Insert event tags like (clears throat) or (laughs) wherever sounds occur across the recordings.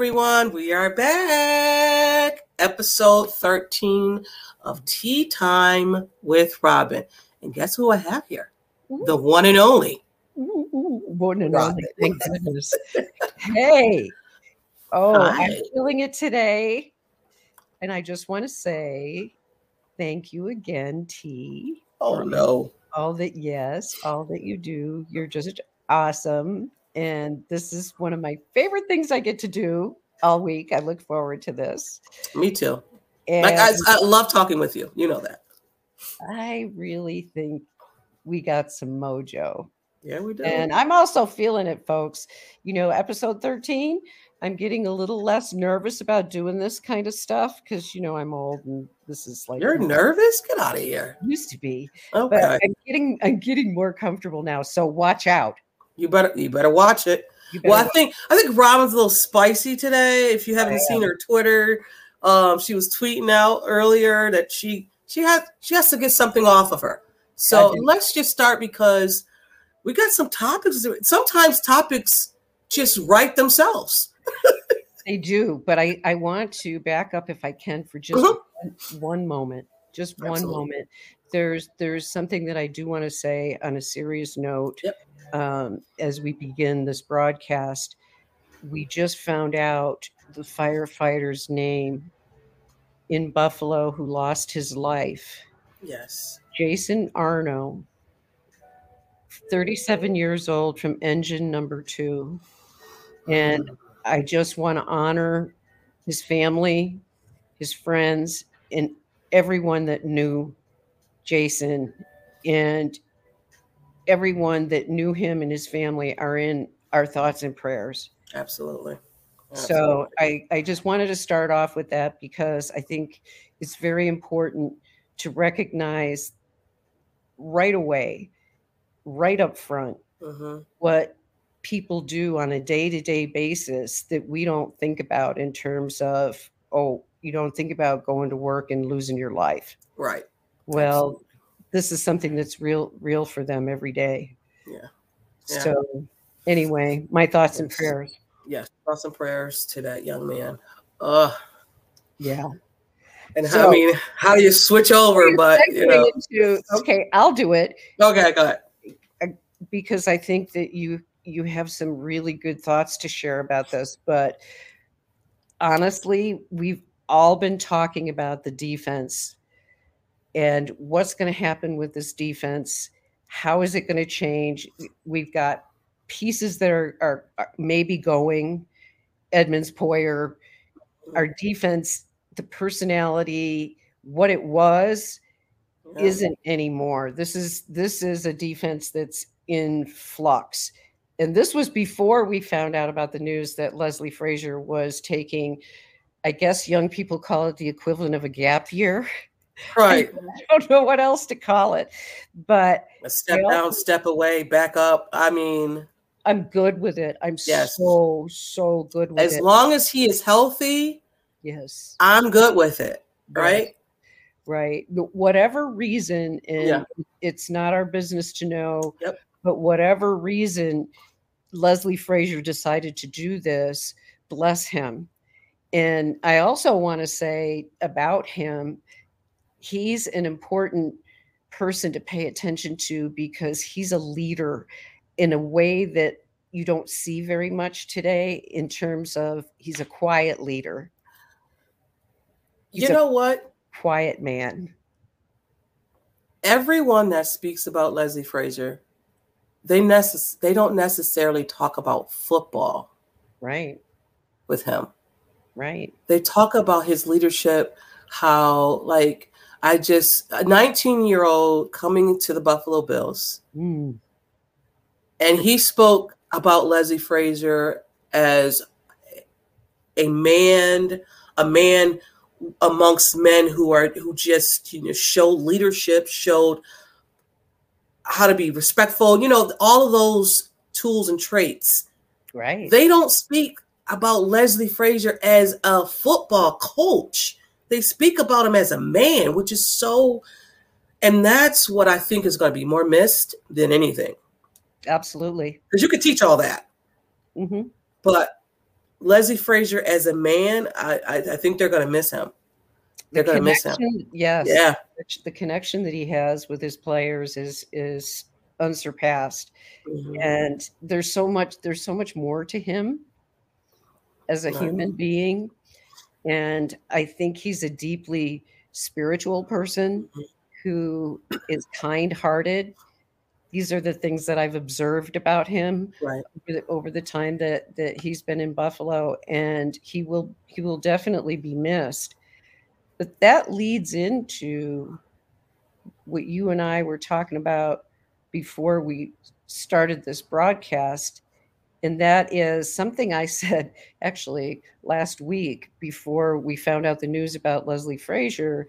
everyone. We are back. Episode 13 of Tee Time with Robyn. And guess who I have here? The one and only. Ooh, ooh, one and only. Thank goodness. hey. Oh, Hi. I'm feeling it today. And I just want to say thank you again, T. Oh, no. All that, yes, all that you do. You're just awesome. And this is one of my favorite things I get to do all week. I look forward to this. Me too. And Like, I, I love talking with you. You know that. I really think we got some mojo. Yeah, we do. And I'm also feeling it, folks. You know, episode 13, I'm getting a little less nervous about doing this kind of stuff because, you know, I'm old and this is like You're nervous? Get out of here. used to be. Okay. But I'm getting I'm getting more comfortable now. So watch out. You better you better watch it. You Well, I think I think Robyn's a little spicy today. If you haven't I seen her Twitter, um, she was tweeting out earlier that she she has she has to get something off of her. So let's just start because we got some topics. Sometimes topics just write themselves. (laughs) they do, but I I want to back up if I can for just Mhm. one, one moment. Just one Absolutely. moment. There's there's something that I do want to say on a serious note. Yep. Um, as we begin this broadcast, we just found out the firefighter's name in Buffalo who lost his life. Yes. Jason Arno, 37 years old from engine number two. And I just want to honor his family, his friends, and everyone that knew Jason and everyone that knew him and his family are in our thoughts and prayers. Absolutely. So I, I just wanted to start off with that because I think it's very important to recognize right away, right up front, Mhm. what people do on a day to day basis that we don't think about in terms of, oh, you don't think about going to work and losing your life. right. Well, Absolutely. This is something that's real, real for them every day. Yeah. Yeah. So, anyway, my thoughts and prayers. yes. Thoughts and prayers to that young man. Uh, Yeah. and So- I mean, how do you switch over? But you know, into- okay, I'll do it. okay, go ahead. because I think that you you have some really good thoughts to share about this. But honestly, we've all been talking about the defense and what's going to happen with this defense. How is it going to change? We've got pieces that are, are, are maybe going. Edmunds Poyer, our defense, the personality, what it was, isn't anymore. This is this is a defense that's in flux. And this was before we found out about the news that Leslie Frazier was taking, I guess young people call it the equivalent of a gap year. (laughs) right. (laughs) I don't know what else to call it, but A step down, step away, back up. I mean, I'm good with it. I'm Yes. so so good with as it. long as he is healthy, yes. I'm good with it. Right? right But whatever reason and Yeah. it's not our business to know Yep. but whatever reason leslie frazier decided to do this bless him and i also want to say about him he's an important person to pay attention to because he's a leader in a way that you don't see very much today in terms of he's a quiet leader He's You know what? quiet man Everyone that speaks about Leslie Frazier, they necess- they don't necessarily talk about football right with him. right They talk about his leadership, how like I just a 19 year old coming to the Buffalo Bills, Mm, and he spoke about Leslie Frazier as a man, a man amongst men who are who just you know showed leadership, showed how to be respectful, you know, all of those tools and traits. right They don't speak about Leslie Frazier as a football coach. They speak about him as a man, which is so, and that's what I think is going to be more missed than anything. absolutely Because you could teach all that, hmm but Leslie Frazier as a man, I I, I think they're going to miss him. They're The going to miss him. yes. Yeah, The connection that he has with his players is is unsurpassed. Mhm. And there's so much there's so much more to him as a Right. human being. And I think he's a deeply spiritual person Mhm. who is kind-hearted. These are the things that I've observed about him right. over the, over the time that that he's been in Buffalo, and he will he will definitely be missed. But that leads into what you and I were talking about before we started this broadcast, and that is something I (laughs) said actually last week before we found out the news about Leslie Frazier.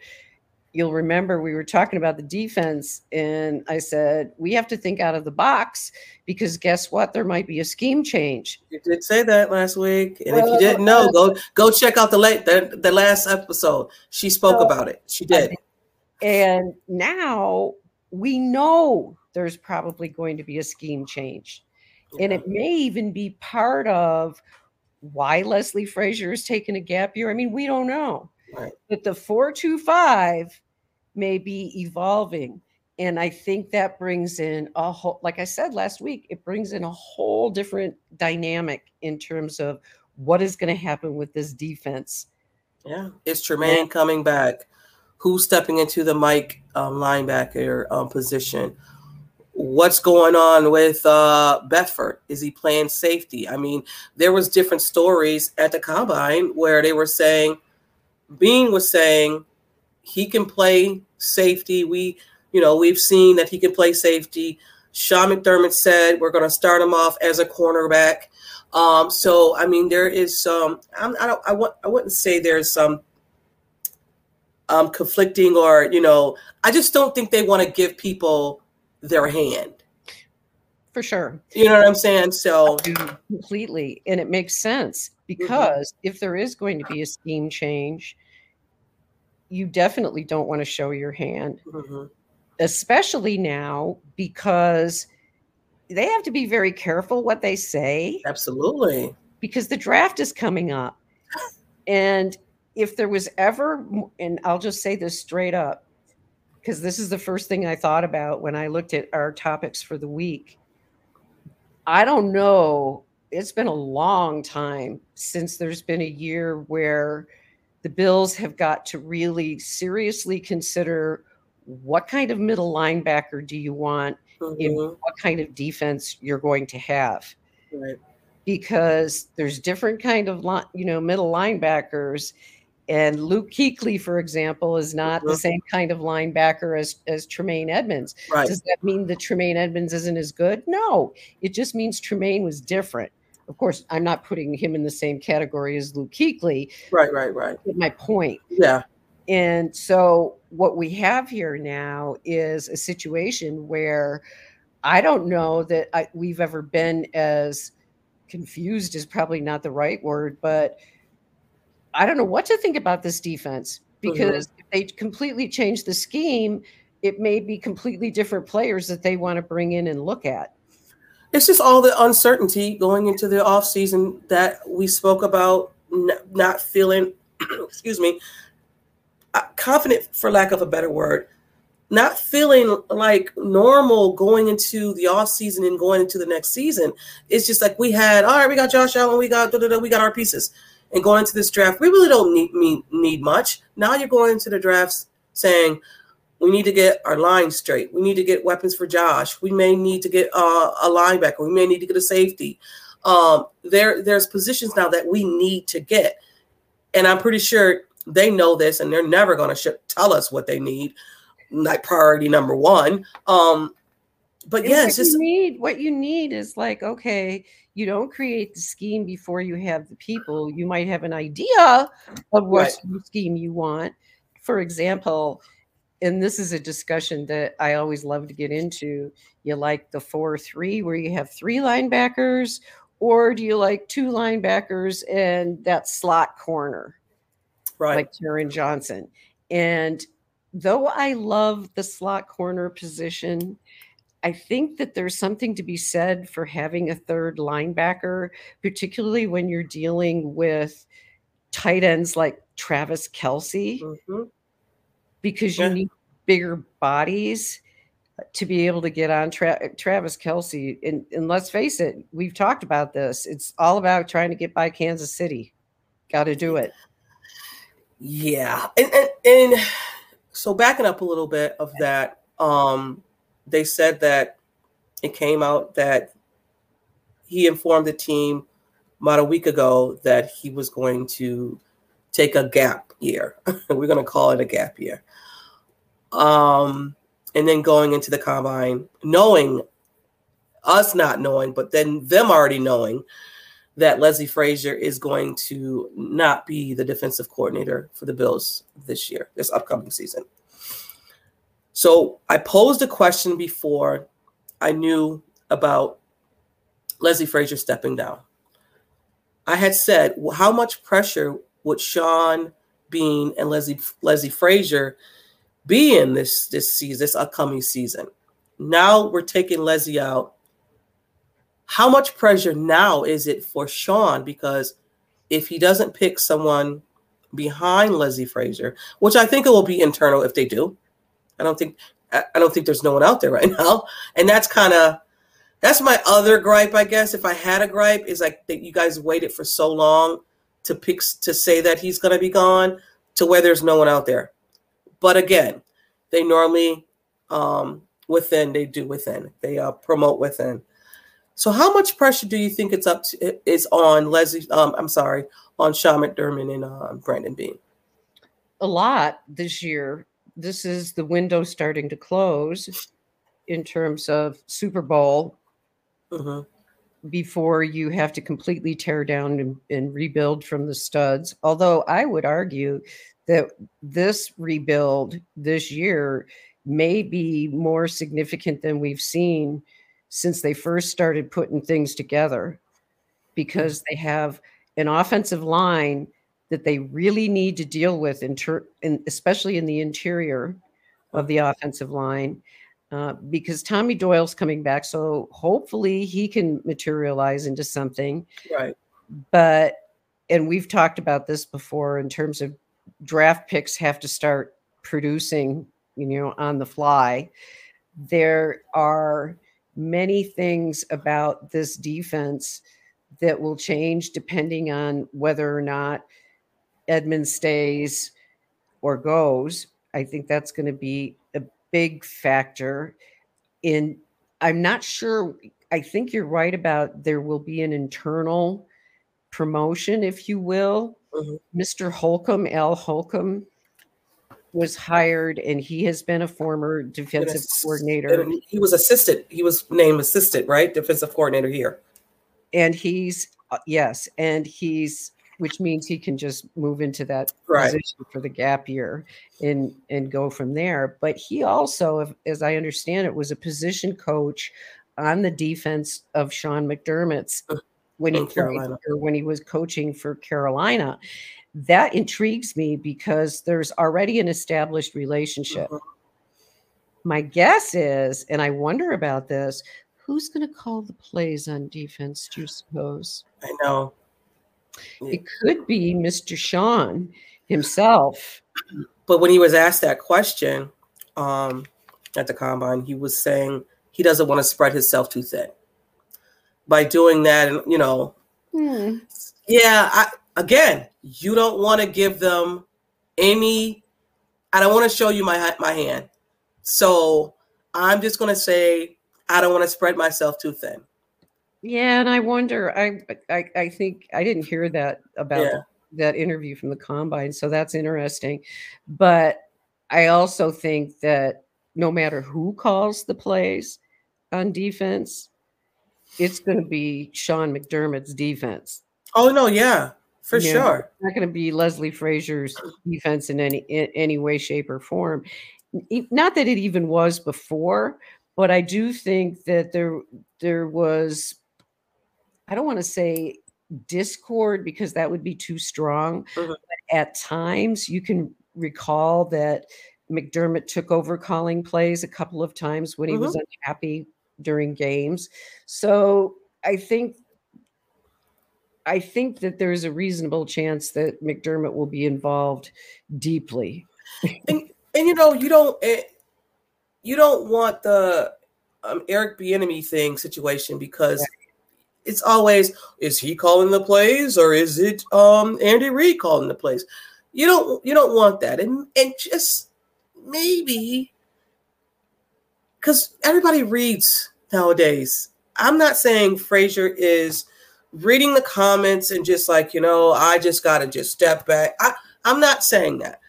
You'll remember we were talking about the defense, and I said we have to think out of the box because guess what? There might be a scheme change. You did say that last week, and if you didn't know, uh, go go check out the late the, the last episode. She spoke Well, about it. She did. And now we know there's probably going to be a scheme change. And it may even be part of why Leslie Frazier is taking a gap year. I mean, we don't know. Right. But the 425 may be evolving. And I think that brings in a whole, like I said last week, it brings in a whole different dynamic in terms of what is going to happen with this defense. Yeah, Is Tremaine coming back. Who's stepping into the Mike um, linebacker um, position? What's going on with uh, Bedford? Is he playing safety? I mean, there was different stories at the combine where they were saying, Beane was saying he can play safety. We, you know, we've seen that he can play safety. Sean McDermott said we're going to start him off as a cornerback. Um, so I mean, there is some. I'm, I don't. I want. I wouldn't say there's some um, conflicting or you know. I just don't think they want to give people their hand. For sure. You know what I'm saying? So completely and it makes sense because if there is going to be a scheme change you definitely don't want to show your hand mhm, especially now because they have to be very careful what they say absolutely. because the draft is coming up (laughs) and if there was ever and I'll just say this straight up because this is the first thing I thought about when I looked at our topics for the week I don't know. It's been a long time since there's been a year where the Bills have got to really seriously consider what kind of middle linebacker do you want in mhm, what kind of defense you're going to have right. because there's different kind of you know middle linebackers and Luke Kuechly, for example, is not the Mhm. same kind of linebacker as as Tremaine Edmunds. Right. Does that mean that Tremaine Edmunds isn't as good? No, it just means Tremaine was different. Of course, I'm not putting him in the same category as Luke Kuechly. Right. Right. Right. But my point. Yeah. And so what we have here now is a situation where I don't know that I, we've ever been as confused is probably not the right word, but I don't know what to think about this defense because if they completely change the scheme, it may be completely different players that they want to bring in and look at. It's just all the uncertainty going into the off season that we spoke about. Not feeling, (clears throat) excuse me, uh, confident for lack of a better word. Not feeling like normal going into the off season and going into the next season. It's just like we had. All right, we got Josh Allen. We got da, da, da, we got our pieces. And going into this draft, we really don't need need, need much. Now you're going into the drafts saying we need to get our line straight. We need to get weapons for Josh. We may need to get uh, a linebacker. We may need to get a safety. Um, there, there's positions now that we need to get, and I'm pretty sure they know this, and they're never going to tell us what they need, like priority number one. Um, but And yeah, what it's just you need what you need is like okay you don't create the scheme before you have the people you might have an idea of what Right. sort of scheme you want for example and this is a discussion that i always love to get into you like the 4-3 where you have three linebackers or do you like two linebackers and that slot corner right. like Taron Johnson. And though I love the slot corner position, I think that there's something to be said for having a third linebacker, particularly when you're dealing with tight ends like Travis Kelce, mm-hmm. because you yeah. need bigger bodies to be able to get on Tra- Travis Kelce. And, and let's face it, we've talked about this. It's all about trying to get by Kansas City. Got to do it. Yeah. And, and, and so backing up a little bit of that, um, they said that it came out that he informed the team about a week ago that he was going to take a gap year. (laughs) We're going to call it a gap year. Um, and then going into the combine, knowing us not knowing, but then them already knowing that Leslie Frazier is going to not be the defensive coordinator for the Bills this year, this upcoming season. So I posed a question before I knew about Leslie Frazier stepping down. I had said, well, how much pressure would Sean Beane and Leslie Leslie Frazier be in this this season, this upcoming season? Now we're taking Leslie out. How much pressure now is it for Sean? Because if he doesn't pick someone behind Leslie Frazier, which I think it will be internal if they do, I don't think I don't think there's no one out there right (laughs) now. And that's kind of that's my other gripe, I guess. If I had a gripe, is like that you guys waited for so long to pick to say that he's to be gone to where there's no one out there. But again, they normally um, within they do within they uh, promote within. So how much pressure do you think it's up to, is on Leslie? Um, I'm sorry, on Sean McDermott and uh, Brandon Beane. A lot this year this is the window starting to close in terms of Super Bowl uh-huh. before you have to completely tear down and, and, rebuild from the studs. Although I would argue that this rebuild this year may be more significant than we've seen since they first started putting things together because they have an offensive line that they really need to deal with, in ter- in, especially in the interior of the offensive line, uh, because Tommy Doyle's coming back. So hopefully he can materialize into something. Right. But, and we've talked about this before in terms of draft picks have to start producing, you know, on the fly. There are many things about this defense that will change depending on whether or not Edmund stays or goes, I think that's going to be a big factor. In I'm not sure. I think you're right about there will be an internal promotion, if you will. Mm-hmm. Mr. Holcomb, Al Holcomb, was hired, and he has been a former defensive coordinator. He was assistant. He was named assistant, right? Defensive coordinator here. And he's uh, yes, and he's which means he can just move into that right. position for the gap year and and go from there. But he also, as I understand it, was a position coach on the defense of Sean McDermott's when he played, or when he was coaching for Carolina. That intrigues me because there's already an established relationship. Mm-hmm. My guess is, and I wonder about this, who's going to call the plays on defense, do you suppose? I know. It could be Mr. Sean himself. But when he was asked that question um, at the combine, he was saying he doesn't want to spread himself too thin. By doing that, and you know, hmm. yeah, I, again, you don't want to give them any. I don't want to show you my my hand, so I'm just going to say I don't want to spread myself too thin. Yeah, and I wonder. I I, I think I didn't hear that about yeah. that interview from the combine, so that's interesting. But I also think that no matter who calls the plays on defense, it's going to be Sean McDermott's defense. Oh no, yeah, for you sure. it's not going to be Leslie Frazier's defense in any in any way, shape, or form. Not that it even was before, but I do think that there there was I don't want to say discord because that would be too strong. Mm-hmm. at times, you can recall that McDermott took over calling plays a couple of times when he mm-hmm. was unhappy during games. So I think I think that there's a reasonable chance that McDermott will be involved deeply. (laughs) and, and you know, you don't eh, you don't want the um, Eric Bieniemy thing situation because. It's always is he calling the plays or is it um, Andy Reid calling the plays? You don't you don't want that, and and just maybe because everybody reads nowadays. I'm not saying Frazier is reading the comments and just like, you know, I just got to just step back. I, I'm not saying that.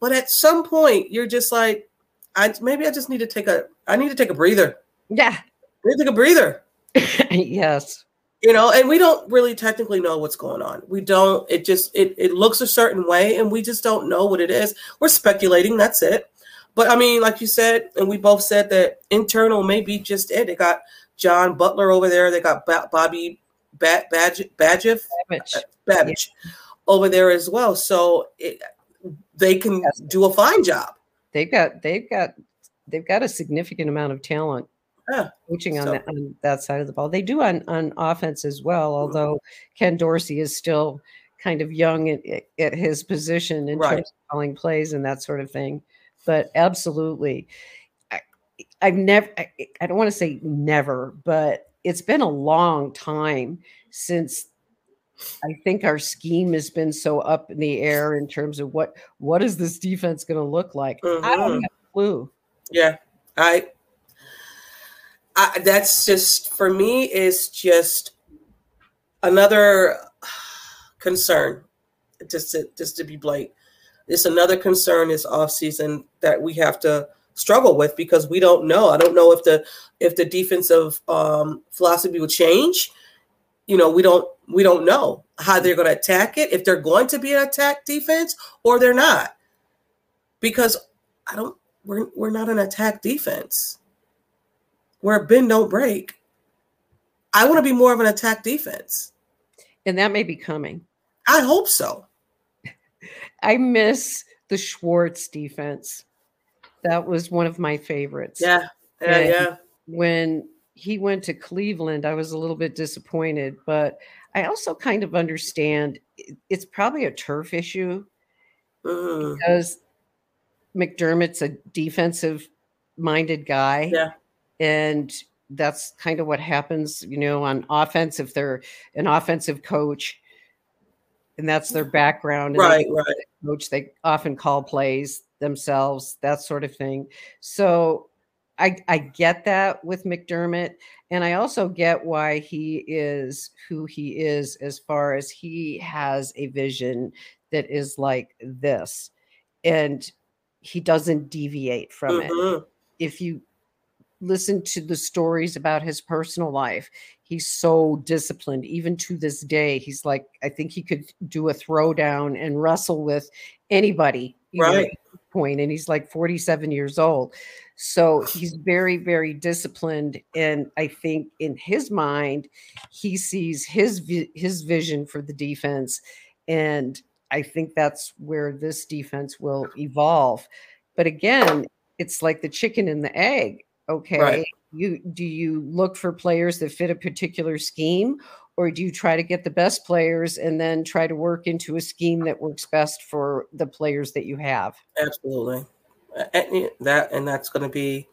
But at some point, you're just like, I maybe I just need to take a, I need to take a breather. Yeah. I need to take a breather. (laughs) yes. You know, and we don't really technically know what's going on. We don't, it just, it, it looks a certain way and we just don't know what it is. We're speculating. That's it. But I mean, like you said, and we both said that internal may be just it. They got John Butler over there. They got Bobby ba- Badge, Badgeff, Babich, uh, Babich yeah. over there as well. So it, they can yes. do a fine job. They've got they've got they've got a significant amount of talent yeah. coaching on, so. that, on that side of the ball. They do on on offense as well, mm-hmm. although Ken Dorsey is still kind of young at, at his position in right. terms of calling plays and that sort of thing. But absolutely, I, I've never. I, I don't want to say never, but it's been a long time since I think our scheme has been so up in the air in terms of what what is this defense going to look like. Mm-hmm. I don't mm-hmm. have a clue. Yeah, I, I that's just for me is just another concern. Just to just to be blank, it's another concern this off season that we have to struggle with because we don't know. I don't know if the if the defensive um, philosophy will change. You know, we don't we don't know how they're going to attack it. If they're going to be an attack defense or they're not, because I don't. We're we're not an attack defense. We're a bend don't break. I want to be more of an attack defense, and that may be coming. I hope so. I miss the Schwartz defense. That was one of my favorites. Yeah. Yeah. And yeah. When he went to Cleveland, I was a little bit disappointed, but I also kind of understand it's probably a turf issue mm. because McDermott's a defensive minded guy. Yeah. And that's kind of what happens, you know, on offense if they're an offensive coach and that's their background. right, right. Coach, they often call plays themselves, that sort of thing. So I, I get that with McDermott. And I also get why he is who he is as far as he has a vision that is like this. And he doesn't deviate from mm-hmm. it. If you listen to the stories about his personal life, he's so disciplined. Even to this day, he's like, I think he could do a throwdown and wrestle with anybody. Right. Point and he's like 47 years old so he's very very disciplined and i think in his mind he sees his his vision for the defense and i think that's where this defense will evolve but again it's like the chicken and the egg okay right. you do you look for players that fit a particular scheme or do you try to get the best players and then try to work into a scheme that works best for the players that you have absolutely and that and that's going to be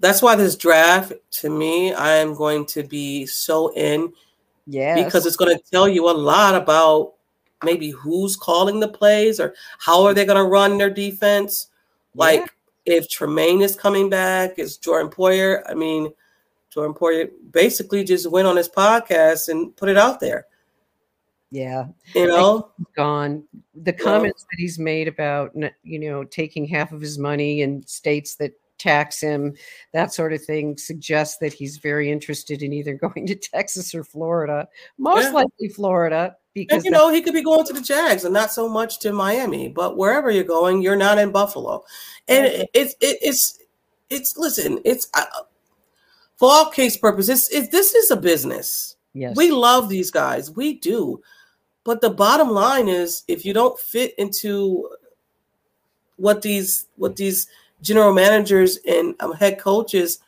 that's why this draft to me i am going to be so in yeah because it's going to tell you a lot about maybe who's calling the plays or how are they going to run their defense like yeah. If tremaine is coming back is jordan poyer i mean Jordan Poyer basically just went on his podcast and put it out there. Yeah. You know, gone. The comments that he's made about, you know, taking half of his money in states that tax him, that sort of thing suggests that he's very interested in either (laughs) going to Texas or Florida, most yeah. likely Florida. Because and, you know, he could be going to the Jags and not so much to Miami, but wherever you're going, you're not in Buffalo. And it, it, it, it's, it's, listen, it's, uh, for all case purposes, if this is a business. Yes. We love these guys. We do. But the bottom line is if you don't fit into what these what these general managers and um, head coaches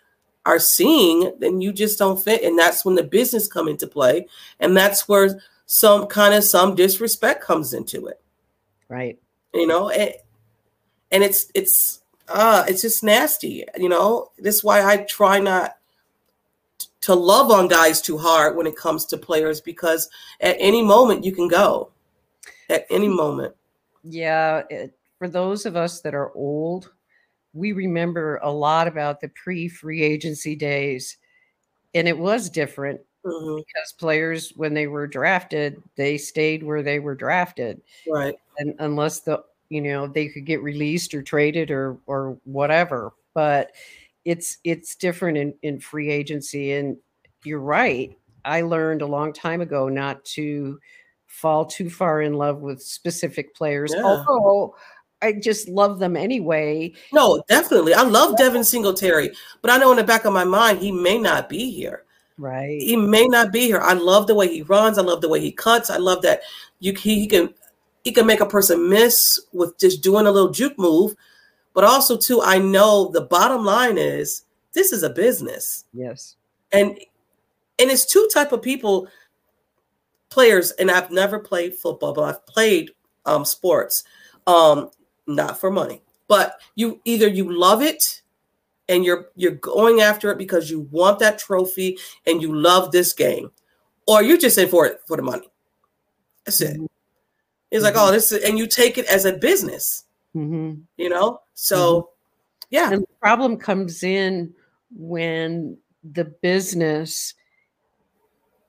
are seeing, then you just don't fit, and that's when the business come into play, and that's where some kind of some disrespect comes into it. Right. You know, it, and it's it's uh it's just nasty. You know, that's why I try not to love on guys too hard when it comes to players because at any moment you can go. At any moment. Yeah, it, for those of us that are old, we remember a lot about the pre-free agency days and it was different mm-hmm. because players when they were drafted they stayed where they were drafted right and unless the you know they could get released or traded or or whatever but it's it's different in in free agency and you're right i learned a long time ago not to fall too far in love with specific players yeah. although I just love them anyway. No, definitely. I love Devin Singletary, but I know in the back of my mind he may not be here. Right. He may not be here. I love the way he runs. I love the way he cuts. I love that you he, he can he can make a person miss with just doing a little juke move. But also too, I know the bottom line is this is a business. Yes. And and it's two type of people players and I've never played football, but I've played um sports. Um not for money. But you either you love it and you're you're going after it because you want that trophy and you love this game, or you're just in for it for the money. That's it. Mm-hmm. It's mm-hmm. like, oh, this is, and you take it as a business. Mm-hmm. You know, so mm-hmm. yeah. And the problem comes in when the business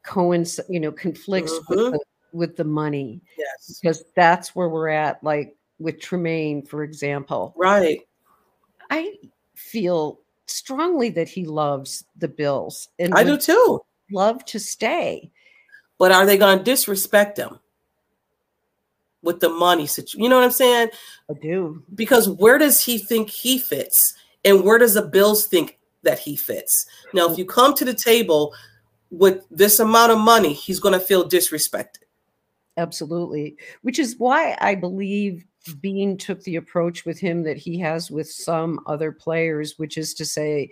coincides, you know, conflicts with mm-hmm. the, with the money. Yes, because that's where we're at. Like with Tremaine, for example. Right. I feel strongly that he loves the Bills and I do too. Love to stay. But are they going to disrespect him with the money situation? You know what I'm saying? I do. Because where does he think he fits? And where does the Bills think that he fits? Now, if you come to the table with this amount of money, he's going to feel disrespected. Absolutely. Which is why I believe Beane took the approach with him that he has with some other players, which is to say,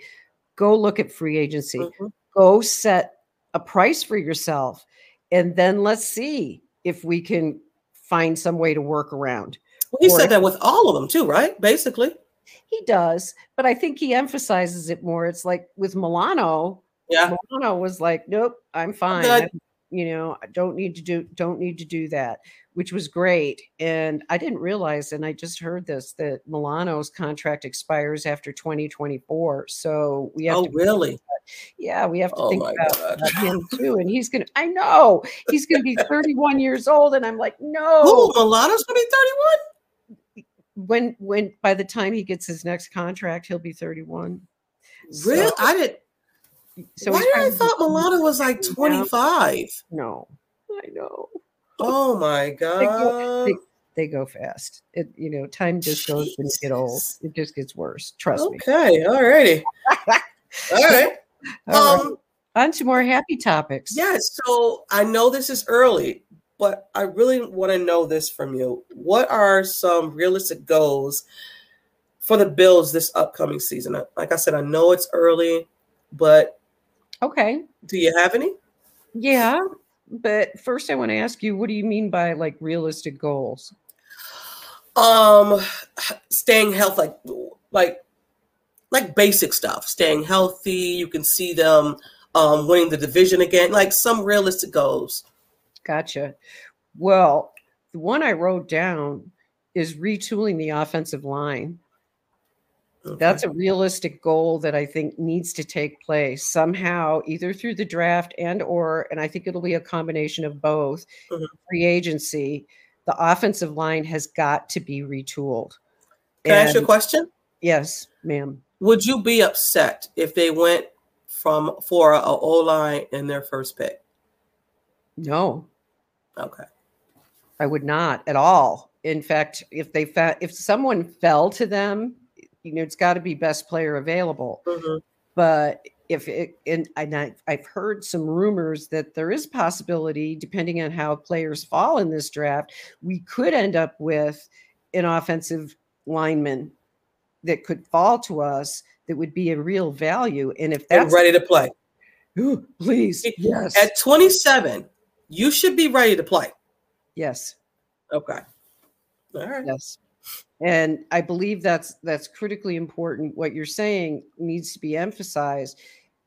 go look at free agency, mm-hmm. go set a price for yourself, and then let's see if we can find some way to work around. Well, he or said that with all of them too, right? Basically. He does, but I think he emphasizes it more. It's like with Milano. Yeah. Milano was like, nope, I'm fine you know i don't need to do don't need to do that which was great and i didn't realize and i just heard this that milano's contract expires after 2024 so we have oh to really? yeah we have to oh think about him (laughs) too and he's gonna i know he's gonna be 31 years old and i'm like no! Ooh, milano's gonna be 31 when when by the time he gets his next contract he'll be 31 really? So, i didn't so why did I thought Milano was like 25? No, I know. Oh my god. They go, they, they go fast. It you know, time just goes when you get old. It just gets worse. Trust okay, me. Okay, all righty. (laughs) all right. All um right. on to more happy topics. Yes. Yeah, so I know this is early, but I really want to know this from you. What are some realistic goals for the Bills this upcoming season? Like I said, I know it's early, but Okay. Do you have any? Yeah. But first I want to ask you, what do you mean by like realistic goals? Um staying healthy, like like like basic stuff. Staying healthy. You can see them um winning the division again, like some realistic goals. Gotcha. Well, the one I wrote down is retooling the offensive line. That's a realistic goal that I think needs to take place somehow, either through the draft and or, and I think it'll be a combination of both. Mm-hmm. Free agency, the offensive line has got to be retooled. Can and, I ask you a question? Yes, ma'am. Would you be upset if they went from for a O line in their first pick? No. Okay. I would not at all. In fact, if they fa- if someone fell to them you know, it's got to be best player available. Mm-hmm. But if it, and, and I, I've heard some rumors that there is possibility, depending on how players fall in this draft, we could end up with an offensive lineman that could fall to us that would be a real value. And if that's and ready to play, ooh, please, yes. At 27, you should be ready to play. Yes. Okay. All right. Yes. And I believe that's that's critically important. What you're saying needs to be emphasized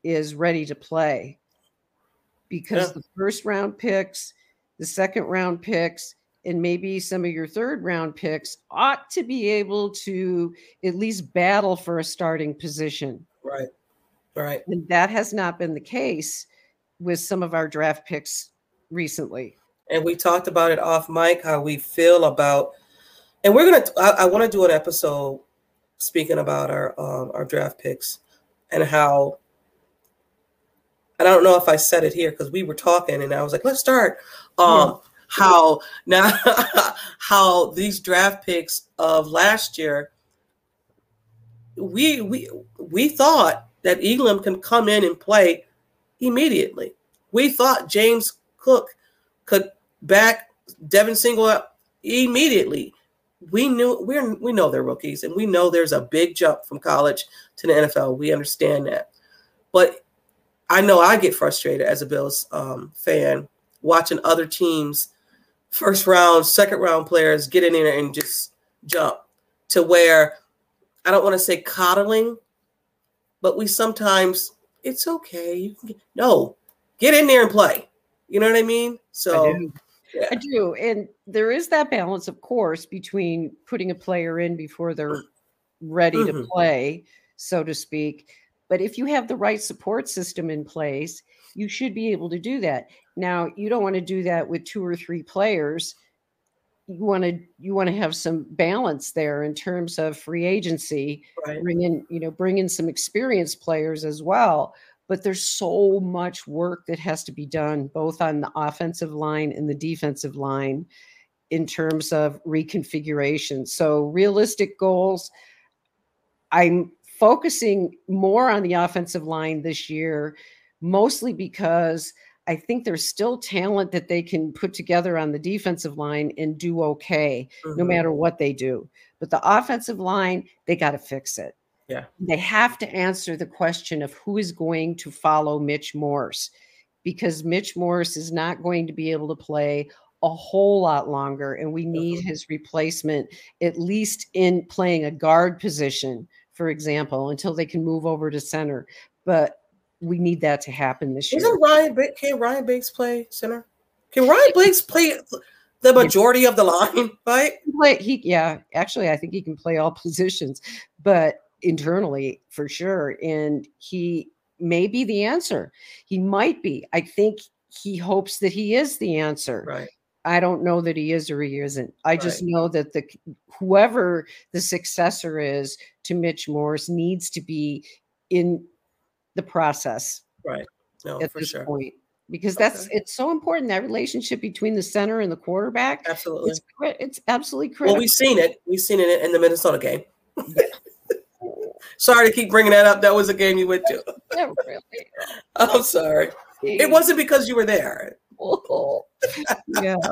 is ready to play. Because Yeah. the first round picks, the second round picks, and maybe some of your third round picks ought to be able to at least battle for a starting position. Right. Right. And that has not been the case with some of our draft picks recently. and we talked about it off mic how we feel about and we're gonna i, I want to do an episode speaking about our um, our draft picks and how and i don't know if i said it here because we were talking and i was like let's start um how now (laughs) how these draft picks of last year we we we thought that Elam can come in and play immediately. We thought James Cook could back Devin Single up immediately. We knew we're we know they're rookies and we know there's a big jump from college to the NFL. We understand that. But I know I get frustrated as a Bills um, fan watching other teams first round, second round players get in there and just jump to where I don't want to say coddling, but we sometimes it's okay. You can get, no, get in there and play. You know what I mean? So I do. Yeah. I do. And there is that balance, of course, between putting a player in before they're ready to Mhm. play, so to speak. But if you have the right support system in place, you should be able to do that. Now, you don't want to do that with two or three players. You want to you want to have some balance there in terms of free agency right. bring in you know bring in some experienced players as well but there's so much work that has to be done both on the offensive line and the defensive line in terms of reconfiguration so realistic goals i'm focusing more on the offensive line this year mostly because I think there's still talent that they can put together on the defensive line and do okay no Mhm. matter what they do. But the offensive line, they got to fix it. Yeah. They have to answer the question of who is going to follow Mitch Morse because Mitch Morse is not going to be able to play a whole lot longer. And we need his replacement, at least in playing a guard position, for example, until they can move over to center. But we need that to happen this year. Isn't Ryan Ba- can Ryan Bates play center? Can Ryan Bates play the majority of the line? (laughs) Right? can play he yeah actually i think he can play all (laughs) positions but internally for sure and he may be the answer he might be i think he hopes that he is the answer Right. i don't know that he is or he isn't i just know that the whoever the successor is to mitch morris needs to be in the process Right. No, at for this sure. point because that's Okay. it's so important that relationship between the center and the quarterback Absolutely. it's it's absolutely Well, critical we've seen it. We've seen it in the Minnesota game. Sorry to keep bringing that up. That was a game you went to. (laughs) Yeah, really. I'm sorry. It wasn't because you were there. yeah. (laughs)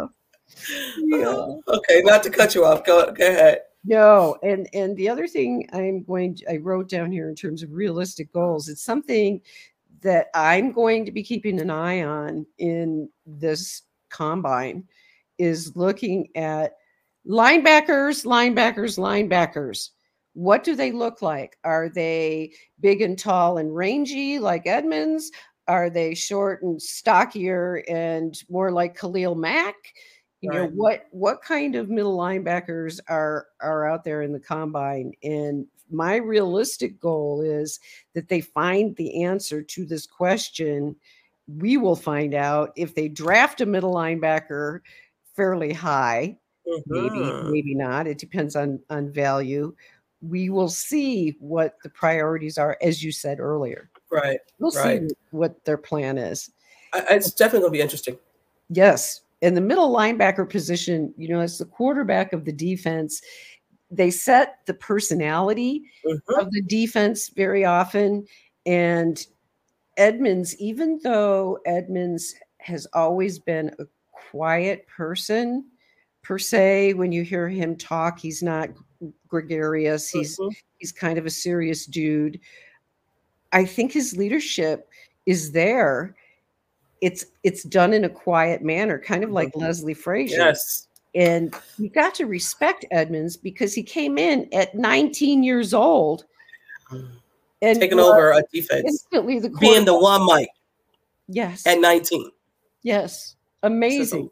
Yeah. Okay, not to cut you off. Go, go ahead. No, and and the other thing I'm going to, I wrote down here in terms of realistic goals, it's something that I'm going to be keeping an eye on in this combine is looking at linebackers, linebackers, linebackers. What do they look like? Are they big and tall and rangy like Edmunds? Are they short and stockier and more like Khalil Mack? You know what what kind of middle linebackers are are out there in the combine? And my realistic goal is that they find the answer to this question. We will find out if they draft a middle linebacker fairly high, maybe Mhm. maybe not it depends on on value we will see what the priorities are as you said earlier Right. we'll Right. see what their plan is I, it's definitely going to be interesting. yes in the middle linebacker position you know as the quarterback of the defense they set the personality Mhm. of the defense very often. And Edmunds, even though Edmunds has always been a quiet person, per se. When you hear him talk, he's not gregarious. He's mm-hmm. he's kind of a serious dude. I think his leadership is there. It's it's done in a quiet manner, kind of like mm-hmm. Leslie Frazier. Yes. And you got to respect Edmunds because he came in at 19 years old (sighs) and taking over a defense. Instantly the being the one Mike. Yes. At 19. Yes. Amazing.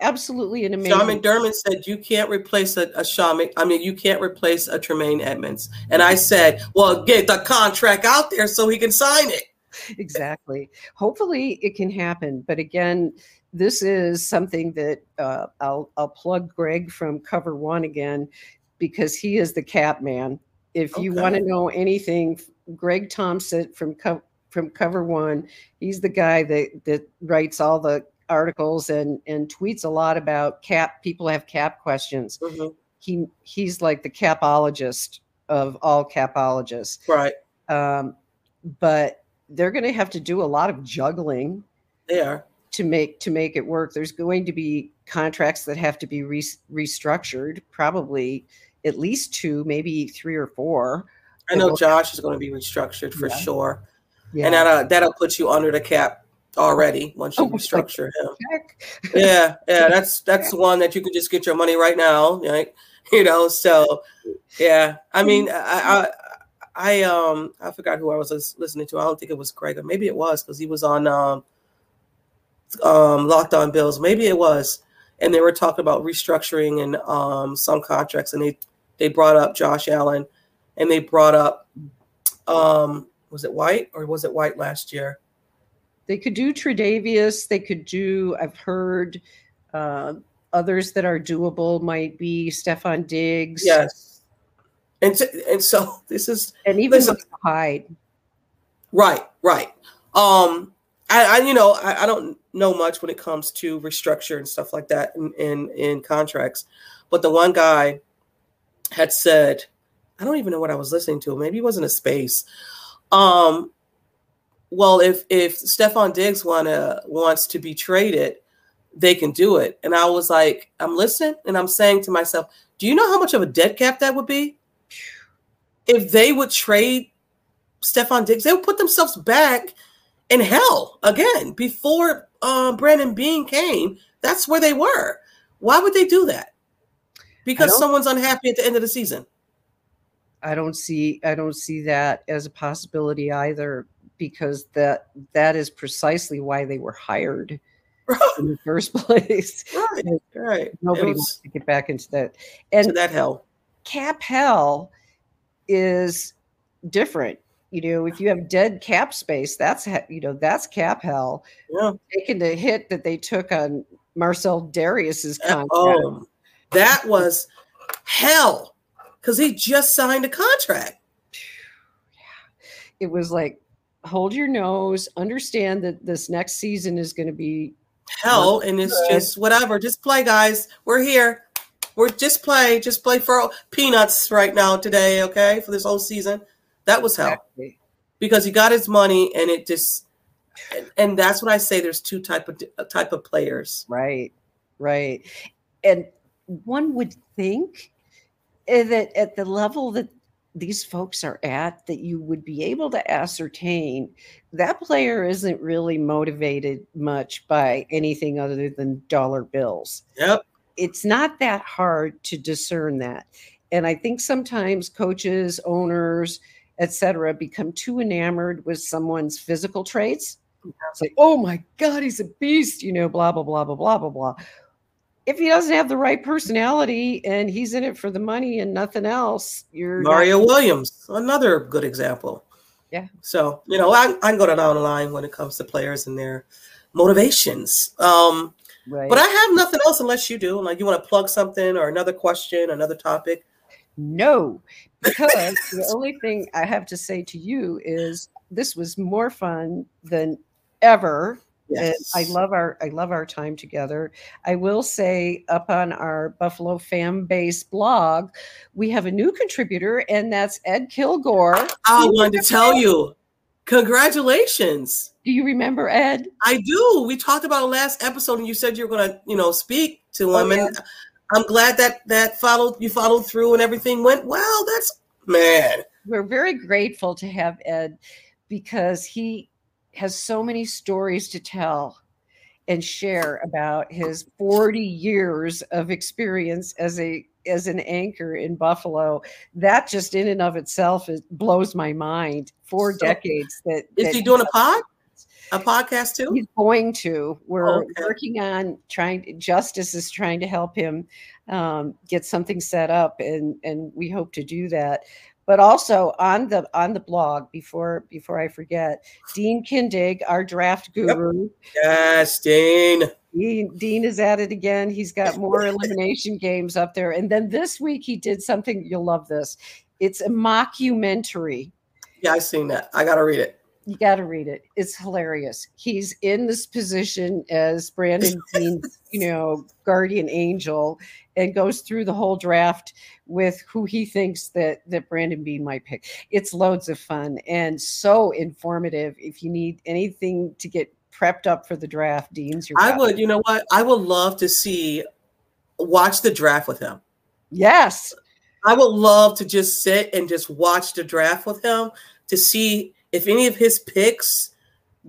So, Absolutely an amazing. Sean McDermott said you can't replace a, a Sean. I mean, you can't replace a Tremaine Edmunds. And I said, well, get the contract out there so he can sign it. Exactly. Hopefully, it can happen. But again, this is something that uh, I'll I'll plug Greg from Cover One again because he is the cap man. If okay. you want to know anything, Greg Thompson from Co- from Cover One, he's the guy that that writes all the articles and and tweets a lot about cap. People have cap questions. Mm-hmm. He he's like the capologist of all capologists. Right. Um, but they're going to have to do a lot of juggling. They are to make to make it work. There's going to be contracts that have to be re- restructured, probably at least two, maybe three or four. I know Josh is going to be restructured for yeah. sure, yeah. and that'll that'll put you under the cap already once you oh, restructure him. yeah, yeah, (laughs) that's that's one that you can just get your money right now, right? (laughs) You know, so yeah. I mean, I, I, I um I forgot who I was listening to. I don't think it was Craig, or maybe it was because he was on um um, Locked On Bills. Maybe it was, and they were talking about restructuring and um, some contracts, and they they brought up Josh Allen, and they brought up um, was it White or was it White last year? They could do Tre'Davious. They could do. I've heard uh, others that are doable might be Stefon Diggs. Yes, and so, and so (laughs) this is and even Hyde. Right, right. Um, I, I you know, I, I, don't know much when it comes to restructure and stuff like that in, in, in contracts, but the one guy had said, I don't even know what I was listening to. Maybe it wasn't a space. Um, well, if if Stefon Diggs wanna wants to be traded, they can do it. And I was like, I'm listening, and I'm saying to myself, do you know how much of a dead cap that would be? If they would trade Stefon Diggs, they would put themselves back in hell again before uh, Brandon Beane came. That's where they were. Why would they do that? Because someone's unhappy at the end of the season. I don't see I don't see that as a possibility either because that that is precisely why they were hired right. (laughs) in the first place. Right, right. (laughs) Nobody was, wants to get back into that. And that hell. Cap hell is different you know, if you have dead cap space, that's you know that's cap hell. Yeah. Taking the hit that they took on Marcell Dareus's oh, contract. Oh, that was hell because he just signed a contract. Yeah, it was like hold your nose, understand that this next season is going to be hell, and it's good. just whatever. Just play, guys. We're here. We're just play, just play for peanuts right now today, okay? For this whole season. That was hell exactly. because he got his money and it just and, and that's what I say. There's two type of uh, type of players. Right, right, and one would think eh, that at the level that these folks are at that you would be able to ascertain that player isn't really motivated much by anything other than dollar bills. Yep. It's not that hard to discern that. And I think sometimes coaches, owners, etc., become too enamored with someone's physical traits. It's like, oh my God, he's a beast, you know, blah, blah, blah, blah, blah, blah, blah. If he doesn't have the right personality and he's in it for the money and nothing else, you're Mario not- Williams, another good example. Yeah. So, you know, I, I can go down the line when it comes to players and their motivations. Um, right. But I have nothing else unless you do. Like you want to plug something or another question, another topic. No, because the only thing I have to say to you is this was more fun than ever. Yes. I love our I love our time together. I will say up on our Buffalo fan base blog, we have a new contributor, and that's Ed Kilgore. I wanted to tell you, congratulations. Do you remember Ed? I do. We talked about last episode, and you said you were going to, you know, speak to oh, him, oh, yeah. and I'm glad that that followed you followed through and everything went well. That's man. We're very grateful to have Ed because he has so many stories to tell and share about his 40 years of experience as a as an anchor in Buffalo. That just in and of itself is, blows my mind. Four so, decades that is that he doing a pod? A podcast too? He's going to. We're okay. working on trying. Justice is trying to help him um, get something set up, and and we hope to do that but also on the on the blog before before I forget, Dean Kindig, our draft guru. Yep. Yes, Dean. Dean. Dean is at it again. He's got more elimination games up there. And then this week he did something you'll love this. It's a mockumentary. Yeah, I've seen that. I gotta read it. You got to read it. It's hilarious. He's in this position as Brandon (laughs) Dean's, you know, guardian angel, and goes through the whole draft with who he thinks that that Brandon Beane might pick. It's loads of fun and so informative. If you need anything to get prepped up for the draft, Dean's your. I would. You know what? I would love to see, watch the draft with him. Yes. I would love to just sit and just watch the draft with him to see if any of his picks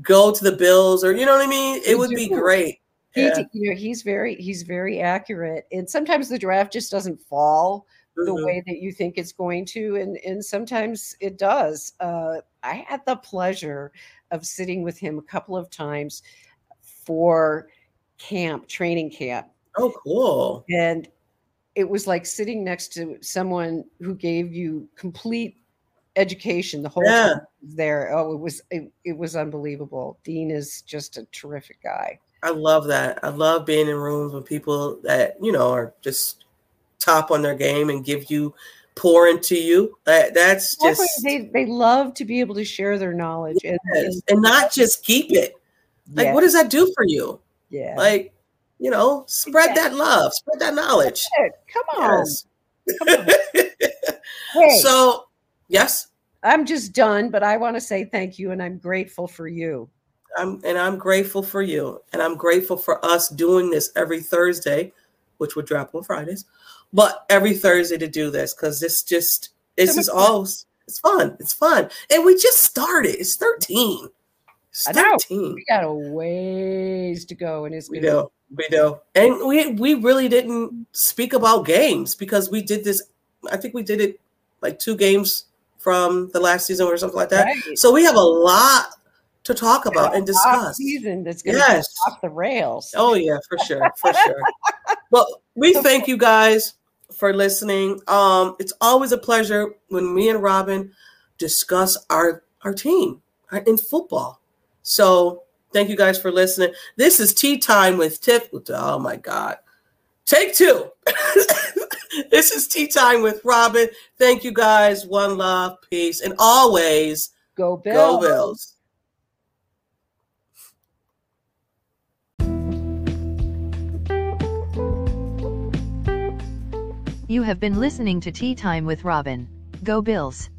go to the Bills or you know what I mean, it would be great. He, yeah. you know, he's very he's very accurate, and sometimes the draft just doesn't fall mm-hmm. the way that you think it's going to, and and sometimes it does. Uh, I had the pleasure of sitting with him a couple of times for camp, training camp. Oh, cool! And it was like sitting next to someone who gave you complete education the whole yeah. time there. Oh, it was it, it was unbelievable. Dean is just a terrific guy. I love that. I love being in rooms with people that you know are just top on their game and give you pour into you. That that's just they they love to be able to share their knowledge yes. and, and not just keep it. Like, what does that do for you? Yeah, like you know, spread that love, spread that knowledge. Come on. Yes. Come on. (laughs) hey. So Yes. I'm just done, but I want to say thank you and I'm grateful for you. I'm and I'm grateful for you. And I'm grateful for us doing this every Thursday, which would drop on Fridays, but every Thursday to do this because this just this is (laughs) all it's fun. It's fun. And we just started. It's 13. It's 13. We got a ways to go and it's we do. We do. And we we really didn't speak about games because we did this. I think we did it like two games from the last season or something like that. Right. So we have a lot to talk about and discuss. Season that's going yes. off the rails. Oh yeah, for sure, for sure. (laughs) well, we thank you guys for listening. Um, it's always a pleasure when me and Robyn discuss our our team in football. So thank you guys for listening. This is tea time with Tiff. Oh my God, take two. (laughs) (laughs) this is Tee Time with Robyn. Thank you guys. One love, peace, and always go Bills. Go Bills. You have been listening to Tee Time with Robyn. Go Bills.